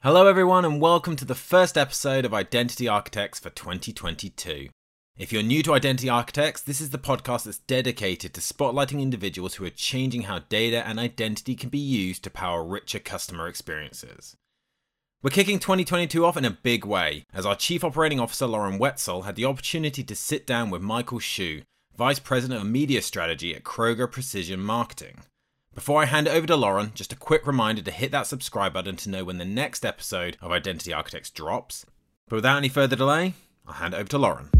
Hello, everyone, and welcome to the first episode of Identity Architects for 2022. If you're new to Identity Architects, this is the podcast that's dedicated to spotlighting individuals who are changing how data and identity can be used to power richer customer experiences. We're kicking 2022 off in a big way, as our Chief Operating Officer Lauren Wetzel had the opportunity to sit down with Michael Hsu, Vice President of Media Strategy at Kroger Precision Marketing. Before I hand it over to Lauren, just a quick reminder to hit that subscribe button to know when the next episode of Identity Architects drops. But without any further delay, I'll hand it over to Lauren.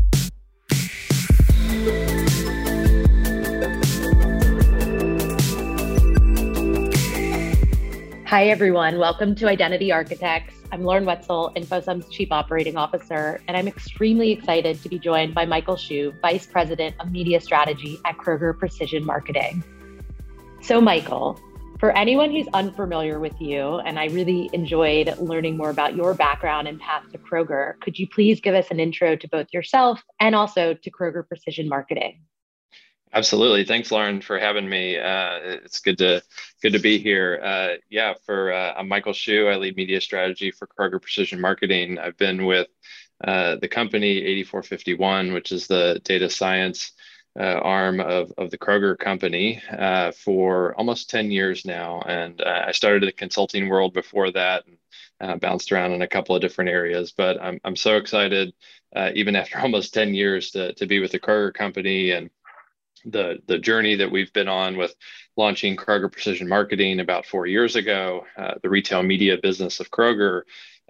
Hi, everyone. Welcome to Identity Architects. I'm Lauren Wetzel, InfoSum's Chief Operating Officer, and I'm extremely excited to be joined by Michael Hsu, Vice President of Media Strategy at Kroger Precision Marketing. So, Michael, for anyone who's unfamiliar with you, and I really enjoyed learning more about your background and path to Kroger, could you please give us an intro to both yourself and also to Kroger Precision Marketing? Absolutely. Thanks, Lauren, for having me. Uh, it's good to good to be here. Uh, yeah, for uh, I'm Michael Hsu. I lead media strategy for Kroger Precision Marketing. I've been with uh, the company 8451, which is the data science uh, arm of, of the Kroger company uh, for almost 10 years now. And uh, I started the consulting world before that and uh, bounced around in a couple of different areas. But I'm, I'm so excited, uh, even after almost 10 years, to, to be with the Kroger company and the, the journey that we've been on with launching Kroger Precision Marketing about four years ago, uh, the retail media business of Kroger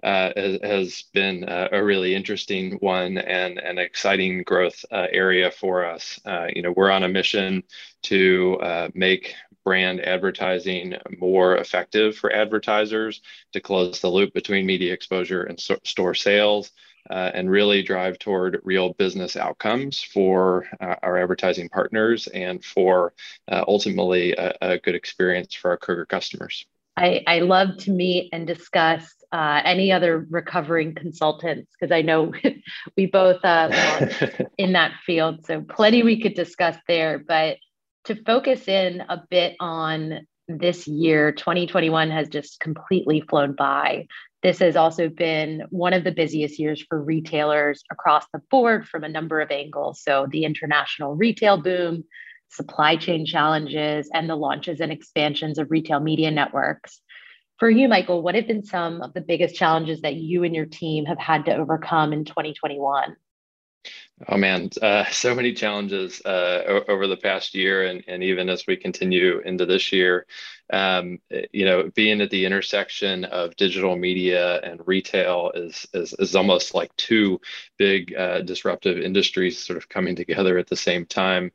uh, has, been a really interesting one and an exciting growth uh, area for us. Uh, you know, we're on a mission to uh, make brand advertising more effective for advertisers, to close the loop between media exposure and so- store sales. Uh, and really drive toward real business outcomes for uh, our advertising partners and for uh, ultimately a, a, good experience for our Kroger customers. I, I love to meet and discuss uh, any other recovering consultants because I know we both uh, in that field. So plenty we could discuss there. But to focus in a bit on this year, 2021 has just completely flown by. This has also been one of the busiest years for retailers across the board from a number of angles. So the international retail boom, supply chain challenges, and the launches and expansions of retail media networks. For you, Michael, what have been some of the biggest challenges that you and your team have had to overcome in 2021? Oh man, uh, so many challenges uh, over the past year, and, and even as we continue into this year. Um, you know, being at the intersection of digital media and retail is is, is almost like two big uh, disruptive industries sort of coming together at the same time.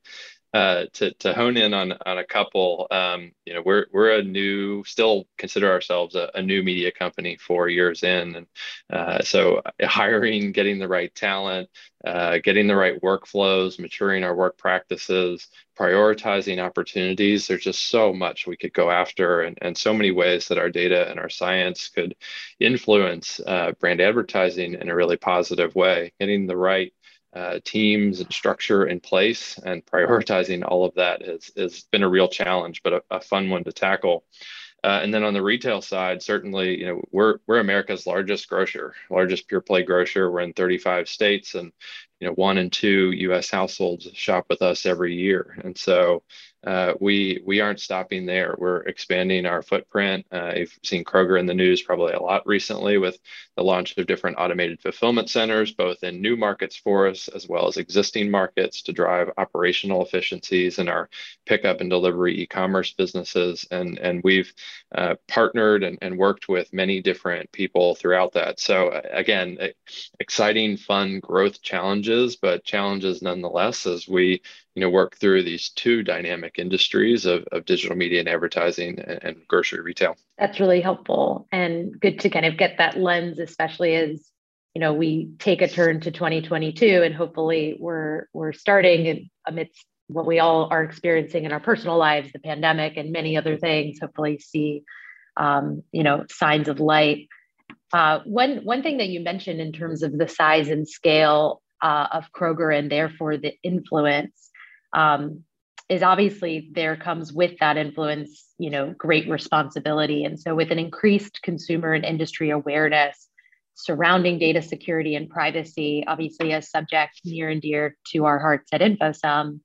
Uh, to to hone in on on a couple, um, you know, we're we're a new, still consider ourselves a, a new media company four years in, and uh, so hiring, getting the right talent, uh, getting the right workflows, maturing our work practices, prioritizing opportunities. There's just so much we could go after, and and so many ways that our data and our science could influence uh, brand advertising in a really positive way. Getting the right uh, teams and structure in place and prioritizing all of that has, has been a real challenge, but a, a fun one to tackle. Uh, and then on the retail side, certainly, you know, we're we're America's largest grocer, largest pure play grocer. We're in 35 states, and you know, one in two U.S. households shop with us every year. And so, uh, we we aren't stopping there. We're expanding our footprint. Uh, you've seen Kroger in the news probably a lot recently with the launch of different automated fulfillment centers, both in new markets for us as well as existing markets to drive operational efficiencies in our pickup and delivery e-commerce businesses. And and we've uh, partnered and, and worked with many different people throughout that. So uh, again, exciting, fun growth challenges, but challenges nonetheless as we you know work through these two dynamic industries of, of digital media and advertising and, and grocery retail. That's really helpful and good to kind of get that lens especially as you know we take a turn to 2022 and hopefully we're we're starting amidst what we all are experiencing in our personal lives the pandemic and many other things hopefully see um, you know signs of light. Uh, one one thing that you mentioned in terms of the size and scale uh, of Kroger and therefore the influence um, is obviously there comes with that influence, you know, great responsibility. And so with an increased consumer and industry awareness surrounding data security and privacy, obviously a subject near and dear to our hearts at InfoSum,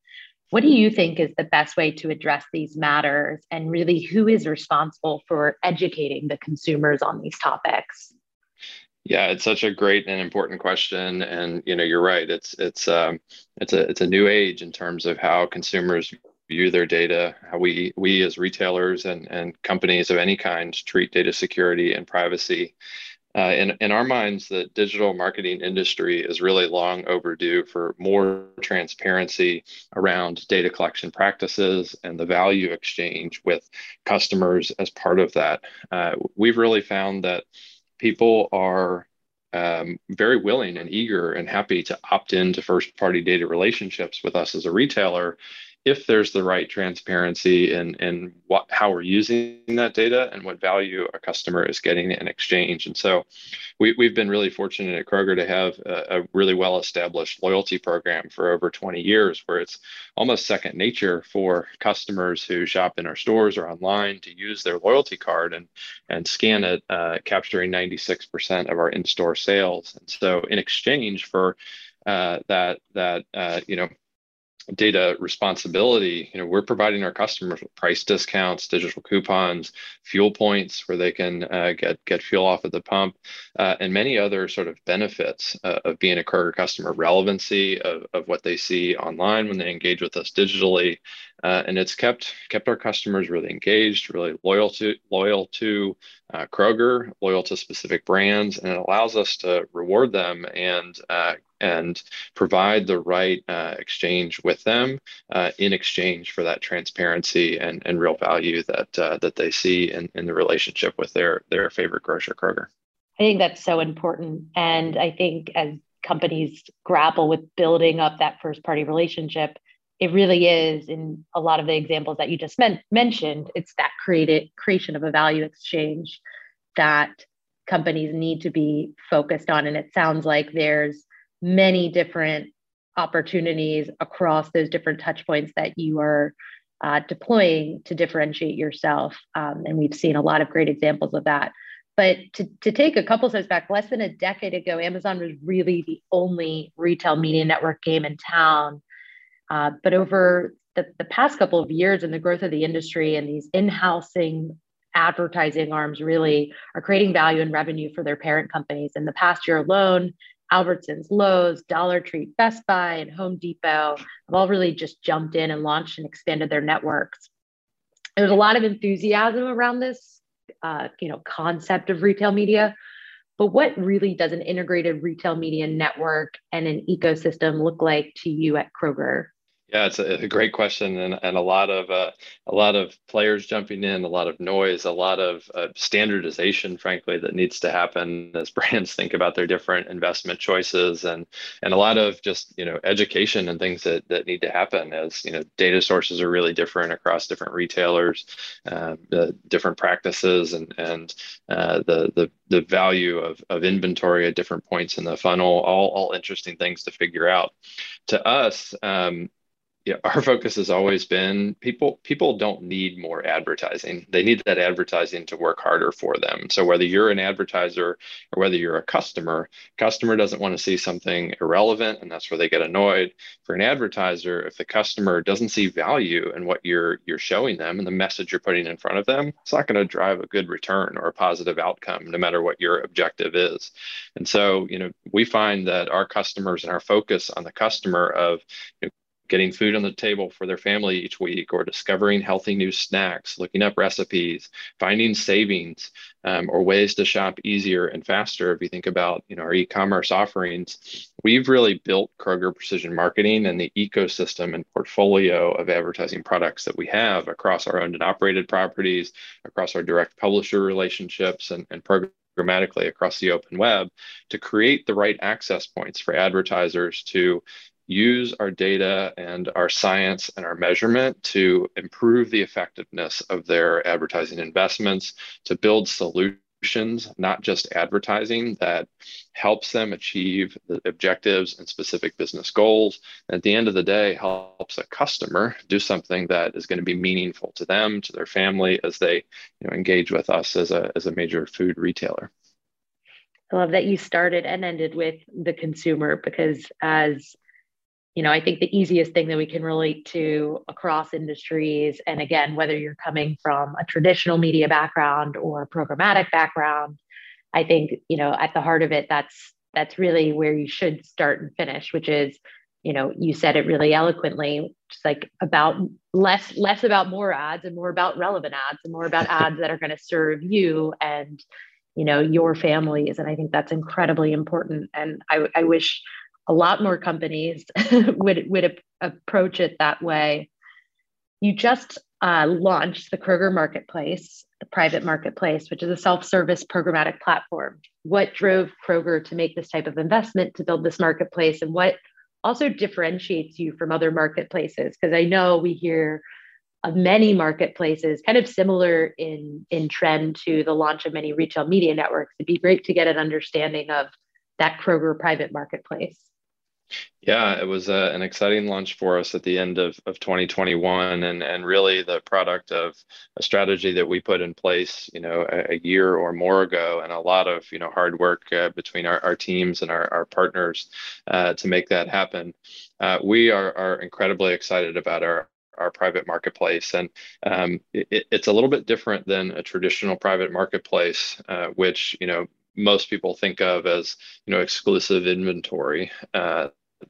what do you think is the best way to address these matters and really who is responsible for educating the consumers on these topics? Yeah, it's such a great and important question, and you know you're right. It's it's um, it's a it's a new age in terms of how consumers view their data, how we we as retailers and and companies of any kind treat data security and privacy. Uh, in, in our minds, the digital marketing industry is really long overdue for more transparency around data collection practices and the value exchange with customers as part of that. Uh, we've really found that people are um, very willing and eager and happy to opt into first party data relationships with us as a retailer if there's the right transparency in, in what how we're using that data and what value a customer is getting in exchange. And so we, we've been really fortunate at Kroger to have a, a really well established loyalty program for over 20 years where it's almost second nature for customers who shop in our stores or online to use their loyalty card and, and scan it, uh, capturing 96% of our in-store sales. And so in exchange for uh, that that uh, you know data responsibility, you know, we're providing our customers with price discounts, digital coupons, fuel points where they can uh, get get fuel off at the pump, uh, and many other sort of benefits uh, of being a Kroger customer, relevancy of, of what they see online when they engage with us digitally, uh, and it's kept kept our customers really engaged, really loyal to loyal to uh, Kroger, loyal to specific brands, and it allows us to reward them and uh, and provide the right uh, exchange with them uh, in exchange for that transparency and, and real value that uh, that they see in, in the relationship with their their favorite grocer Kroger. I think that's so important, and I think as companies grapple with building up that first party relationship it really is in a lot of the examples that you just men- mentioned it's that created creation of a value exchange that companies need to be focused on and it sounds like there's many different opportunities across those different touch points that you are uh, deploying to differentiate yourself. Um, and we've seen a lot of great examples of that. But to, to take a couple steps back less than a decade ago amazon was really the only retail media network game in town. Uh, but over the, the past couple of years and the growth of the industry and these in-housing advertising arms really are creating value and revenue for their parent companies. In the past year alone, Albertsons, Lowe's, Dollar Tree, Best Buy, and Home Depot have all really just jumped in and launched and expanded their networks. There's a lot of enthusiasm around this, uh, you know, concept of retail media. But what really does an integrated retail media network and an ecosystem look like to you at Kroger? Yeah, it's a, a, great question, and, and a lot of uh, a lot of players jumping in, a lot of noise, a lot of uh, standardization, frankly, that needs to happen as brands think about their different investment choices, and and a lot of just you know education and things that that need to happen as you know data sources are really different across different retailers, uh, the different practices, and and uh, the the the value of of inventory at different points in the funnel, all all interesting things to figure out. To us. Um, yeah, our focus has always been people people don't need more advertising. They need that advertising to work harder for them. So whether you're an advertiser or whether you're a customer, customer doesn't want to see something irrelevant and that's where they get annoyed. For an advertiser, if the customer doesn't see value in what you're you're showing them and the message you're putting in front of them, it's not going to drive a good return or a positive outcome no matter what your objective is. And so, you know, we find that our customers and our focus on the customer of you know, getting food on the table for their family each week or discovering healthy new snacks, looking up recipes, finding savings um, or ways to shop easier and faster. If you think about you know our e-commerce offerings, we've really built Kroger Precision Marketing and the ecosystem and portfolio of advertising products that we have across our owned and operated properties, across our direct publisher relationships and, and programmatically across the open web to create the right access points for advertisers to use our data and our science and our measurement to improve the effectiveness of their advertising investments, to build solutions not just advertising that helps them achieve the objectives and specific business goals. And at the end of the day, helps a customer do something that is going to be meaningful to them, to their family, as they you know, engage with us as a, as a major food retailer. I love that you started and ended with the consumer because as you know, I think the easiest thing that we can relate to across industries, and again, whether you're coming from a traditional media background or programmatic background, I think, you know, at the heart of it, that's that's really where you should start and finish, which is, you know, you said it really eloquently, just like about less less about more ads and more about relevant ads and more about ads that are going to serve you and you know your families and i think that's incredibly important and i, I wish a lot more companies would would approach it that way. You just uh, launched the Kroger Marketplace, the private marketplace, which is a self-service programmatic platform. What drove Kroger to make this type of investment to build this marketplace, and what also differentiates you from other marketplaces? Because I know we hear of many marketplaces, kind of similar in in trend to the launch of many retail media networks. It'd be great to get an understanding of that Kroger private marketplace. Yeah, it was uh, an exciting launch for us at the end of, of 2021 and, and really the product of a strategy that we put in place, you know, a, year or more ago and a lot of, you know, hard work uh, between our, teams and our, our partners uh, to make that happen. We are, are incredibly excited about our, our private marketplace. And um, it, it's a little bit different than a traditional private marketplace, which, you know, most people think of as you know exclusive inventory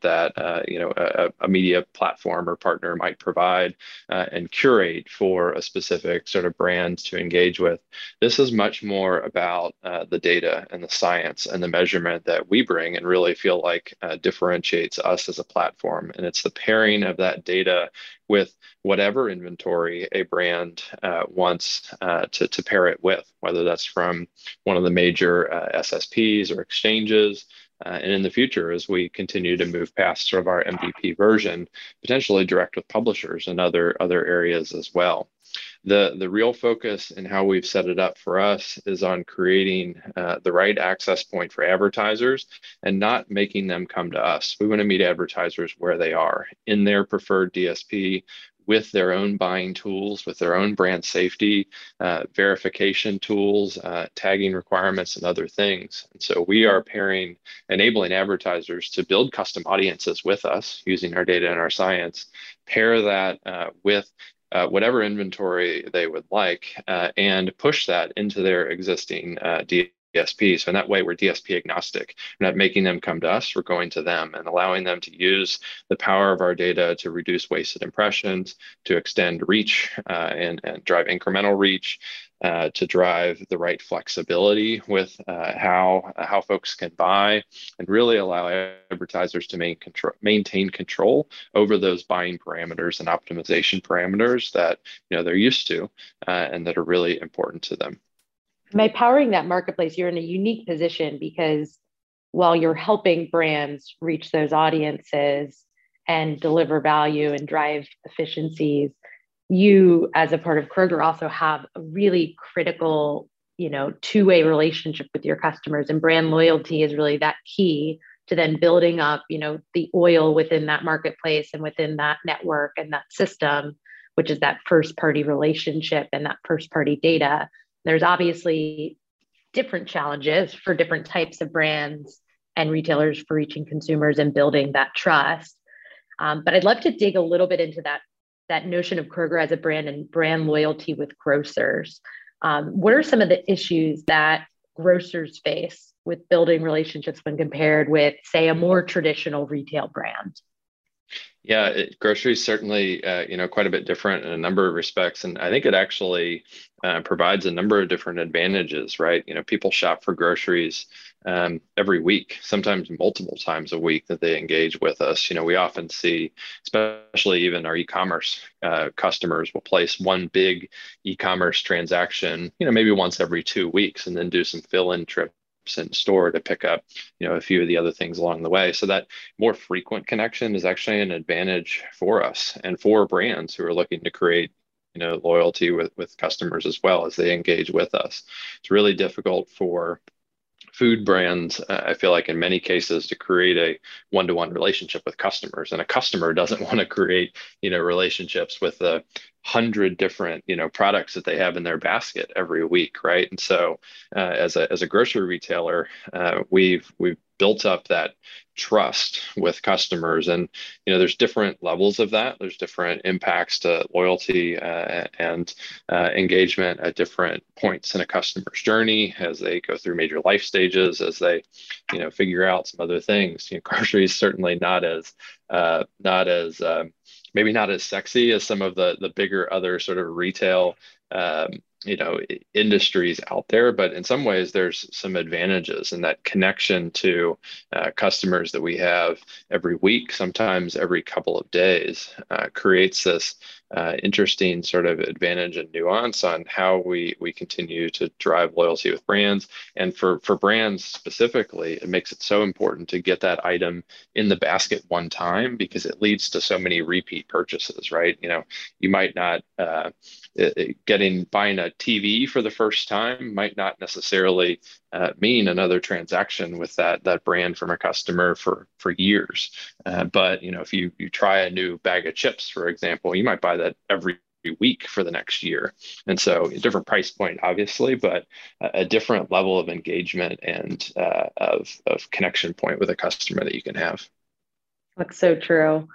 that uh, you know a, a, media platform or partner might provide uh, and curate for a specific sort of brand to engage with. This is much more about uh, the data and the science and the measurement that we bring and really feel like uh, differentiates us as a platform. And it's the pairing of that data with whatever inventory a brand uh, wants uh, to, to pair it with, whether that's from one of the major SSPs or exchanges. Uh, and in the future, as we continue to move past sort of our MVP version, potentially direct with publishers and other other areas as well. The the real focus and how we've set it up for us is on creating uh, the right access point for advertisers and not making them come to us. We want to meet advertisers where they are in their preferred DSP with their own buying tools, with their own brand safety, uh, verification tools, uh, tagging requirements, and other things. And so we are pairing, enabling advertisers to build custom audiences with us using our data and our science, pair that uh, with uh, whatever inventory they would like uh, and push that into their existing uh, DSP. So in that way, we're DSP agnostic. We're not making them come to us, we're going to them and allowing them to use the power of our data to reduce wasted impressions, to extend reach uh, and, and drive incremental reach, uh, to drive the right flexibility with uh, how, how folks can buy and really allow advertisers to main control, maintain control over those buying parameters and optimization parameters that you know, they're used to uh, and that are really important to them by powering that marketplace, you're in a unique position because while you're helping brands reach those audiences and deliver value and drive efficiencies, you as a part of Kroger also have a really critical, you know, two-way relationship with your customers and brand loyalty is really that key to then building up, you know, the oil within that marketplace and within that network and that system, which is that first party relationship and that first party data there's obviously different challenges for different types of brands and retailers for reaching consumers and building that trust. Um, but I'd love to dig a little bit into that that notion of Kroger as a brand and brand loyalty with grocers. Um, what are some of the issues that grocers face with building relationships when compared with, say, a more traditional retail brand? Yeah, it, grocery is certainly uh, you know quite a bit different in a number of respects, and I think it actually uh, provides a number of different advantages. Right, you know, people shop for groceries um, every week, sometimes multiple times a week that they engage with us. You know, we often see, especially even our e-commerce uh, customers, will place one big e-commerce transaction, you know, maybe once every two weeks, and then do some fill-in trips in store to pick up you know a few of the other things along the way. So that more frequent connection is actually an advantage for us and for brands who are looking to create you know loyalty with with customers as well as they engage with us. It's really difficult for food brands uh, i feel like in many cases to create a one-to-one relationship with customers. And a customer doesn't want to create you know relationships with a hundred different you know products that they have in their basket every week right? And so uh, as a as a grocery retailer uh, we've we've built up that trust with customers. And you know there's different levels of that. There's different impacts to loyalty uh, and uh, engagement at different points in a customer's journey as they go through major life stages as they you know figure out some other things. You know groceries certainly not as uh, not as um, maybe not as sexy as some of the the bigger other sort of retail um, you know industries out there but in some ways there's some advantages and that connection to uh, customers that we have every week sometimes every couple of days uh, creates this uh, interesting sort of advantage and nuance on how we we continue to drive loyalty with brands. And for for brands specifically it makes it so important to get that item in the basket one time because it leads to so many repeat purchases right? You know you might not uh, getting buying a TV for the first time might not necessarily uh, mean another transaction with that that brand from a customer for for years. Uh, but you know, if you you try a new bag of chips, for example, you might buy that every week for the next year. And so a different price point, obviously, but a, different level of engagement and uh, of, of connection point with a customer that you can have. That's so true.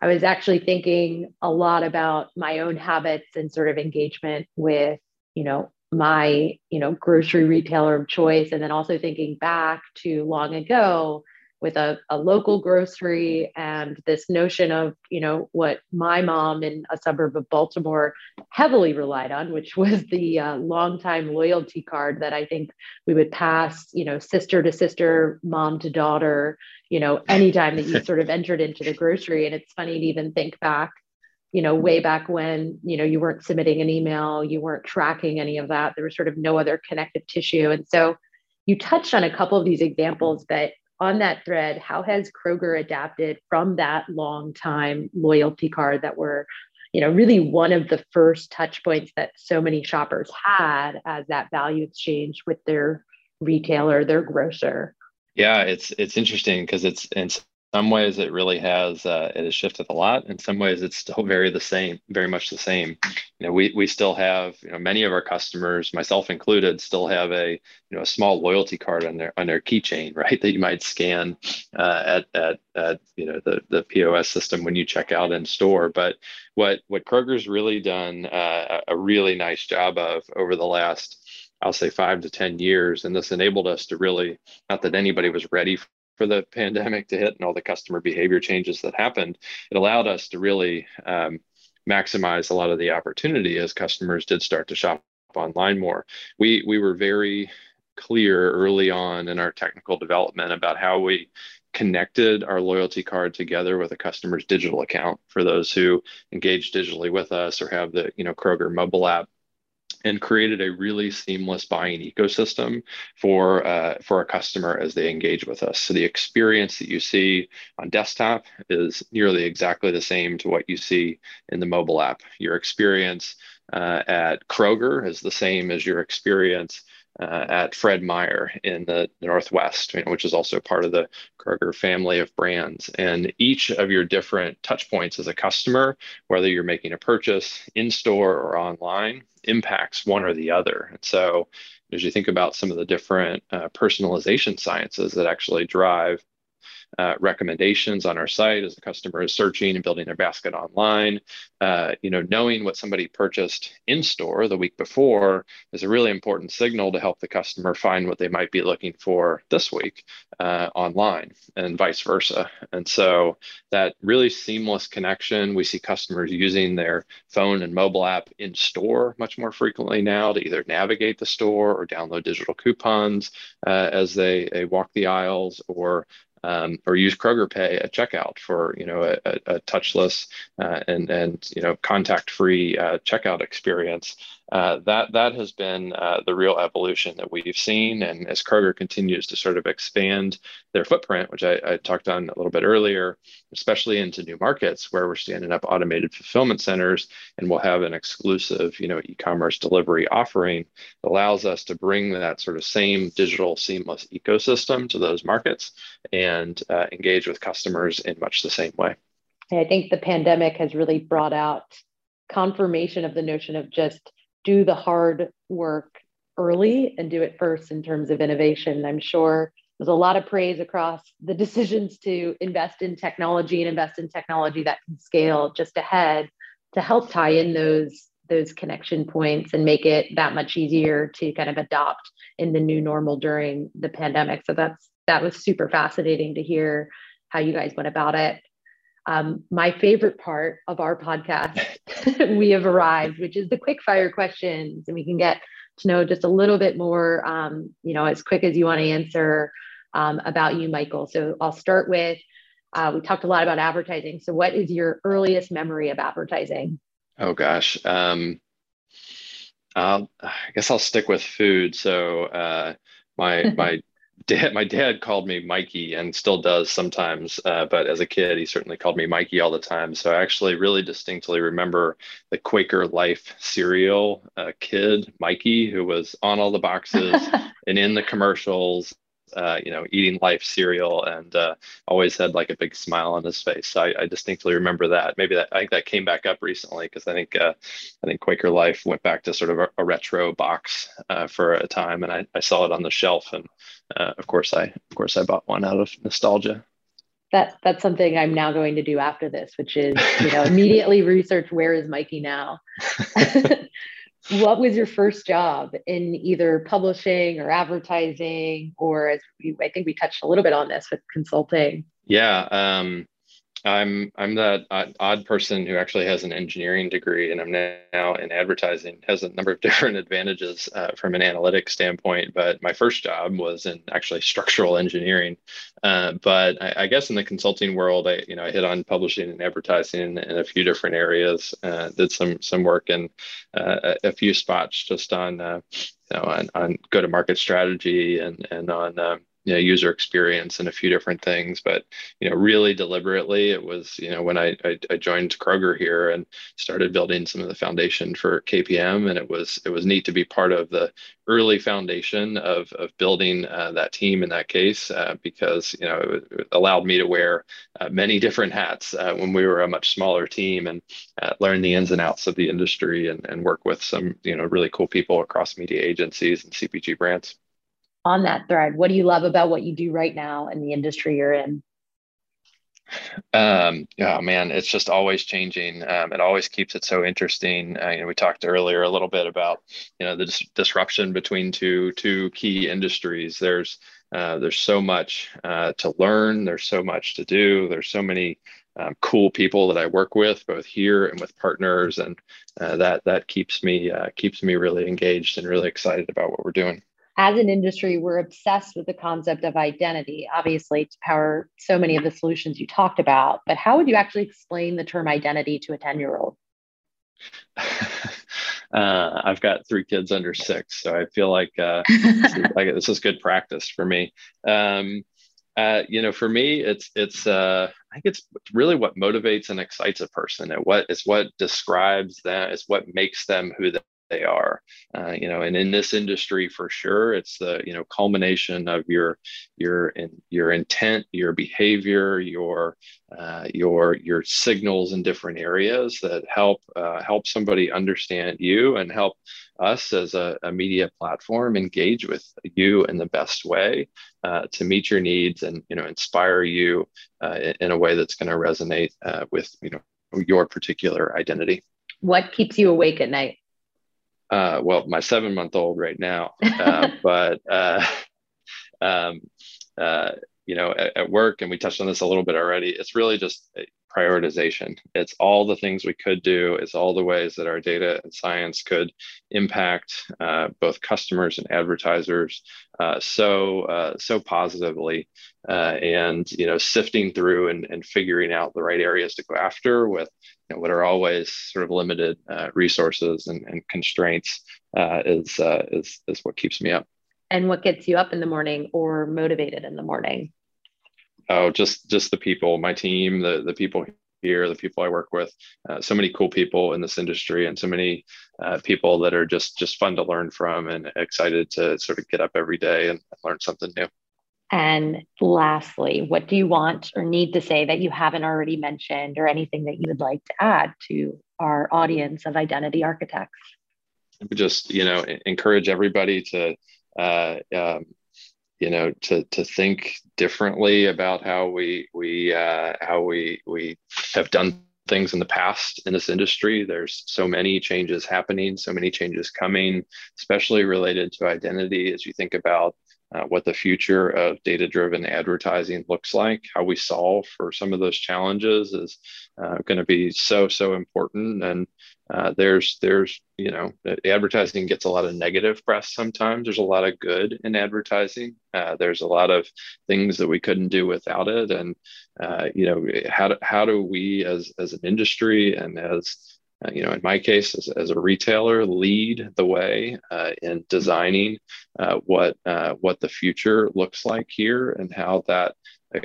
I was actually thinking a lot about my own habits and sort of engagement with, you know, my, you know, grocery retailer of choice. And then also thinking back to long ago with a, a local grocery and this notion of you know what my mom in a suburb of baltimore heavily relied on which was the uh, longtime loyalty card that i think we would pass you know sister to sister mom to daughter you know anytime that you sort of entered into the grocery and it's funny to even think back you know way mm-hmm. back when you know you weren't submitting an email you weren't tracking any of that there was sort of no other connective tissue and so you touched on a couple of these examples but on that thread, how has Kroger adapted from that long time loyalty card that were, you know, really one of the first touch points that so many shoppers had as that value exchange with their retailer, their grocer? Yeah, it's it's interesting because it's it's some ways it really has uh, it has shifted a lot in some ways it's still very the same very much the same you know we we still have you know many of our customers myself included still have a you know a small loyalty card on their on their keychain right that you might scan uh, at, at at you know the the pos system when you check out in store but what what kroger's really done uh, a really nice job of over the last I'll say five to 10 years. And this enabled us to really, not that anybody was ready for the pandemic to hit and all the customer behavior changes that happened, it allowed us to really um, maximize a lot of the opportunity as customers did start to shop online more. We we were very clear early on in our technical development about how we connected our loyalty card together with a customer's digital account for those who engage digitally with us or have the you know Kroger mobile app and created a really seamless buying ecosystem for uh, for a customer as they engage with us. So the experience that you see on desktop is nearly exactly the same to what you see in the mobile app. Your experience uh, at Kroger is the same as your experience uh, at Fred Meyer in the Northwest, which is also part of the Kroger family of brands. And each of your different touch points as a customer, whether you're making a purchase in store or online, impacts one or the other. And so, as you think about some of the different uh, personalization sciences that actually drive uh, recommendations on our site as the customer is searching and building their basket online. Uh, you know, knowing what somebody purchased in store the week before is a really important signal to help the customer find what they might be looking for this week uh, online and vice versa. And so that really seamless connection, we see customers using their phone and mobile app in store much more frequently now to either navigate the store or download digital coupons uh, as they, they walk the aisles or um, or use Kroger Pay at checkout for you know a, a touchless uh, and and you know contact free uh, checkout experience. Uh, that that has been uh, the real evolution that we've seen. And as Kroger continues to sort of expand their footprint, which I, I, talked on a little bit earlier, especially into new markets where we're standing up automated fulfillment centers and we'll have an exclusive, you know, e-commerce delivery offering, allows us to bring that sort of same digital seamless ecosystem to those markets and uh, engage with customers in much the same way. I think the pandemic has really brought out confirmation of the notion of just do the hard work early and do it first in terms of innovation. I'm sure there's a lot of praise across the decisions to invest in technology and invest in technology that can scale just ahead to help tie in those those connection points and make it that much easier to kind of adopt in the new normal during the pandemic. So that's that was super fascinating to hear how you guys went about it. Um, my favorite part of our podcast, we have arrived, which is the quick fire questions, and we can get to know just a little bit more, um, you know, as quick as you want to answer um, about you, Michael. So I'll start with uh, we talked a lot about advertising. So, what is your earliest memory of advertising? Oh gosh, um, I guess I'll stick with food. So uh, my my dad, my dad called me Mikey and still does sometimes. Uh, but as a kid, he certainly called me Mikey all the time. So I actually really distinctly remember the Quaker Life cereal uh, kid, Mikey, who was on all the boxes and in the commercials uh, you know, eating life cereal and uh, always had like a big smile on his face. So I, I distinctly remember that. Maybe that I think that came back up recently because I think uh, I think Quaker Life went back to sort of a, a retro box uh, for a time, and I, I saw it on the shelf, and uh, of course I of course I bought one out of nostalgia. That that's something I'm now going to do after this, which is you know immediately research where is Mikey now. what was your first job in either publishing or advertising or as we, i think we touched a little bit on this with consulting? Yeah um, I'm I'm that odd person who actually has an engineering degree, and I'm now in advertising. Has a number of different advantages uh, from an analytics standpoint. But my first job was in actually structural engineering. Uh, but I, I, guess in the consulting world, I you know I hit on publishing and advertising in a few different areas. Uh, did some some work in uh, a, few spots just on uh, you know on, on go to market strategy and and on um, you know, user experience and a few different things. But you know, really deliberately, it was you know when I, I, I joined Kroger here and started building some of the foundation for KPM, and it was it was neat to be part of the early foundation of of building uh, that team in that case uh, because you know it, it, allowed me to wear uh, many different hats uh, when we were a much smaller team and uh, learn the ins and outs of the industry and, and work with some you know really cool people across media agencies and CPG brands on that thread? What do you love about what you do right now in the industry you're in? Um yeah man it's just always changing. Um, it always keeps it so interesting. Uh, you know we talked earlier a little bit about you know the dis- disruption between two two key industries. There's uh, there's so much uh, to learn. There's so much to do. There's so many um, cool people that I work with, both here and with partners, and uh, that that keeps me uh, keeps me really engaged and really excited about what we're doing as an industry, we're obsessed with the concept of identity, obviously, to power so many of the solutions you talked about. But how would you actually explain the term identity to a 10 year old? Uh, I've got three kids under six, so I feel like, uh, like this is good practice for me. Um, uh, you know, for me, it's it's uh, I think it's really what motivates and excites a person, and what is what describes them, is what makes them who they are uh, you know and in this industry for sure it's the you know culmination of your your in, your intent your behavior your uh, your your signals in different areas that help uh, help somebody understand you and help us as a, a media platform engage with you in the best way uh, to meet your needs and you know inspire you uh, in, in, a way that's going to resonate uh, with you know your particular identity. What keeps you awake at night uh, well, my seven month old right now, uh, but uh, um, uh, you know, at, at, work, and we touched on this a little bit already. It's really just prioritization. It's all the things we could do. It's all the ways that our data and science could impact uh, both customers and advertisers uh, so uh, so positively, uh, and you know sifting through and, and figuring out the right areas to go after with you know, what are always sort of limited uh, resources and, and constraints uh, is is is what keeps me up. And what gets you up in the morning or motivated in the morning? oh just just the people my team the the people here the people i work with uh, so many cool people in this industry and so many uh, people that are just just fun to learn from and excited to sort of get up every day and learn something new and lastly what do you want or need to say that you haven't already mentioned or anything that you would like to add to our audience of identity architects? Just you know encourage everybody to uh, um, you know to to think differently about how we we uh, how we we have done things in the past in this industry. There's so many changes happening so many changes coming especially related to identity. As you think about uh, what the future of data driven advertising looks like. How we solve for some of those challenges is uh, going to be so so important. And uh, there's there's you know advertising gets a lot of negative press sometimes. There's a lot of good in advertising. Uh, there's a lot of things that we couldn't do without it. And uh, you know how how do we as as an industry and as uh, you know in my case as, as a retailer lead the way uh, in designing uh, what what the future looks like here and how that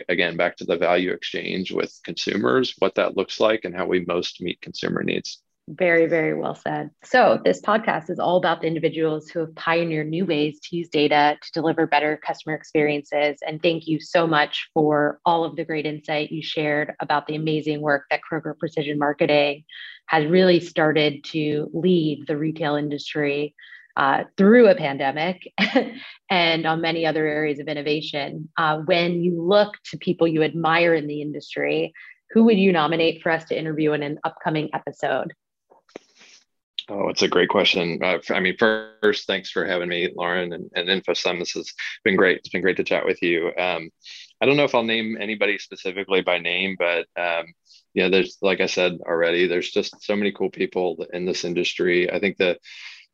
again back to the value exchange with consumers what that looks like and how we most meet consumer needs very, very well said. So, this podcast is all about the individuals who have pioneered new ways to use data to deliver better customer experiences. And thank you so much for all of the great insight you shared about the amazing work that Kroger Precision Marketing has really started to lead the retail industry uh, through a pandemic and on many other areas of innovation. Uh, when you look to people you admire in the industry, who would you nominate for us to interview in an upcoming episode? Oh, it's a great question. Uh, I mean, first, thanks for having me, Lauren, and, and InfoSum. This has been great. It's been great to chat with you. Um, I don't know if I'll name anybody specifically by name, but um, yeah, there's like I said already, there's just so many cool people in this industry. I think the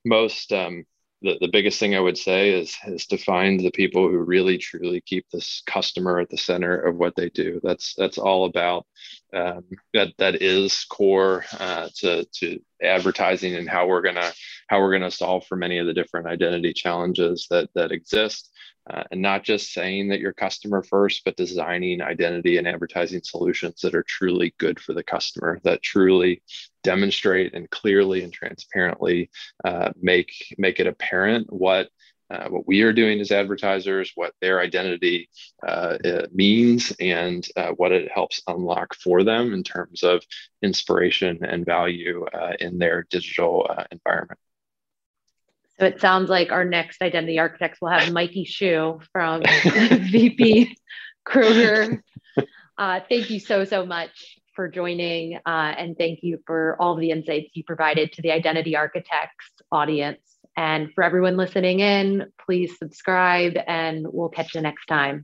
most um, the, the biggest thing I would say is is to find the people who really truly keep this customer at the center of what they do. That's that's all about um, that that is core uh, to to advertising and how we're gonna how we're gonna solve for many of the different identity challenges that that exist uh, and not just saying that you're customer first, but designing identity and advertising solutions that are truly good for the customer, that truly demonstrate and clearly and transparently uh, make make it apparent what uh, what we are doing as advertisers, what their identity uh, means, and uh, what it helps unlock for them in terms of inspiration and value uh, in their digital uh, environment. So it sounds like our next identity architects will have Mikey Hsu from VP Kroger. Uh, thank you so, so much for joining. Uh, and thank you for all the insights you provided to the identity architects audience. And for everyone listening in, please subscribe and we'll catch you next time.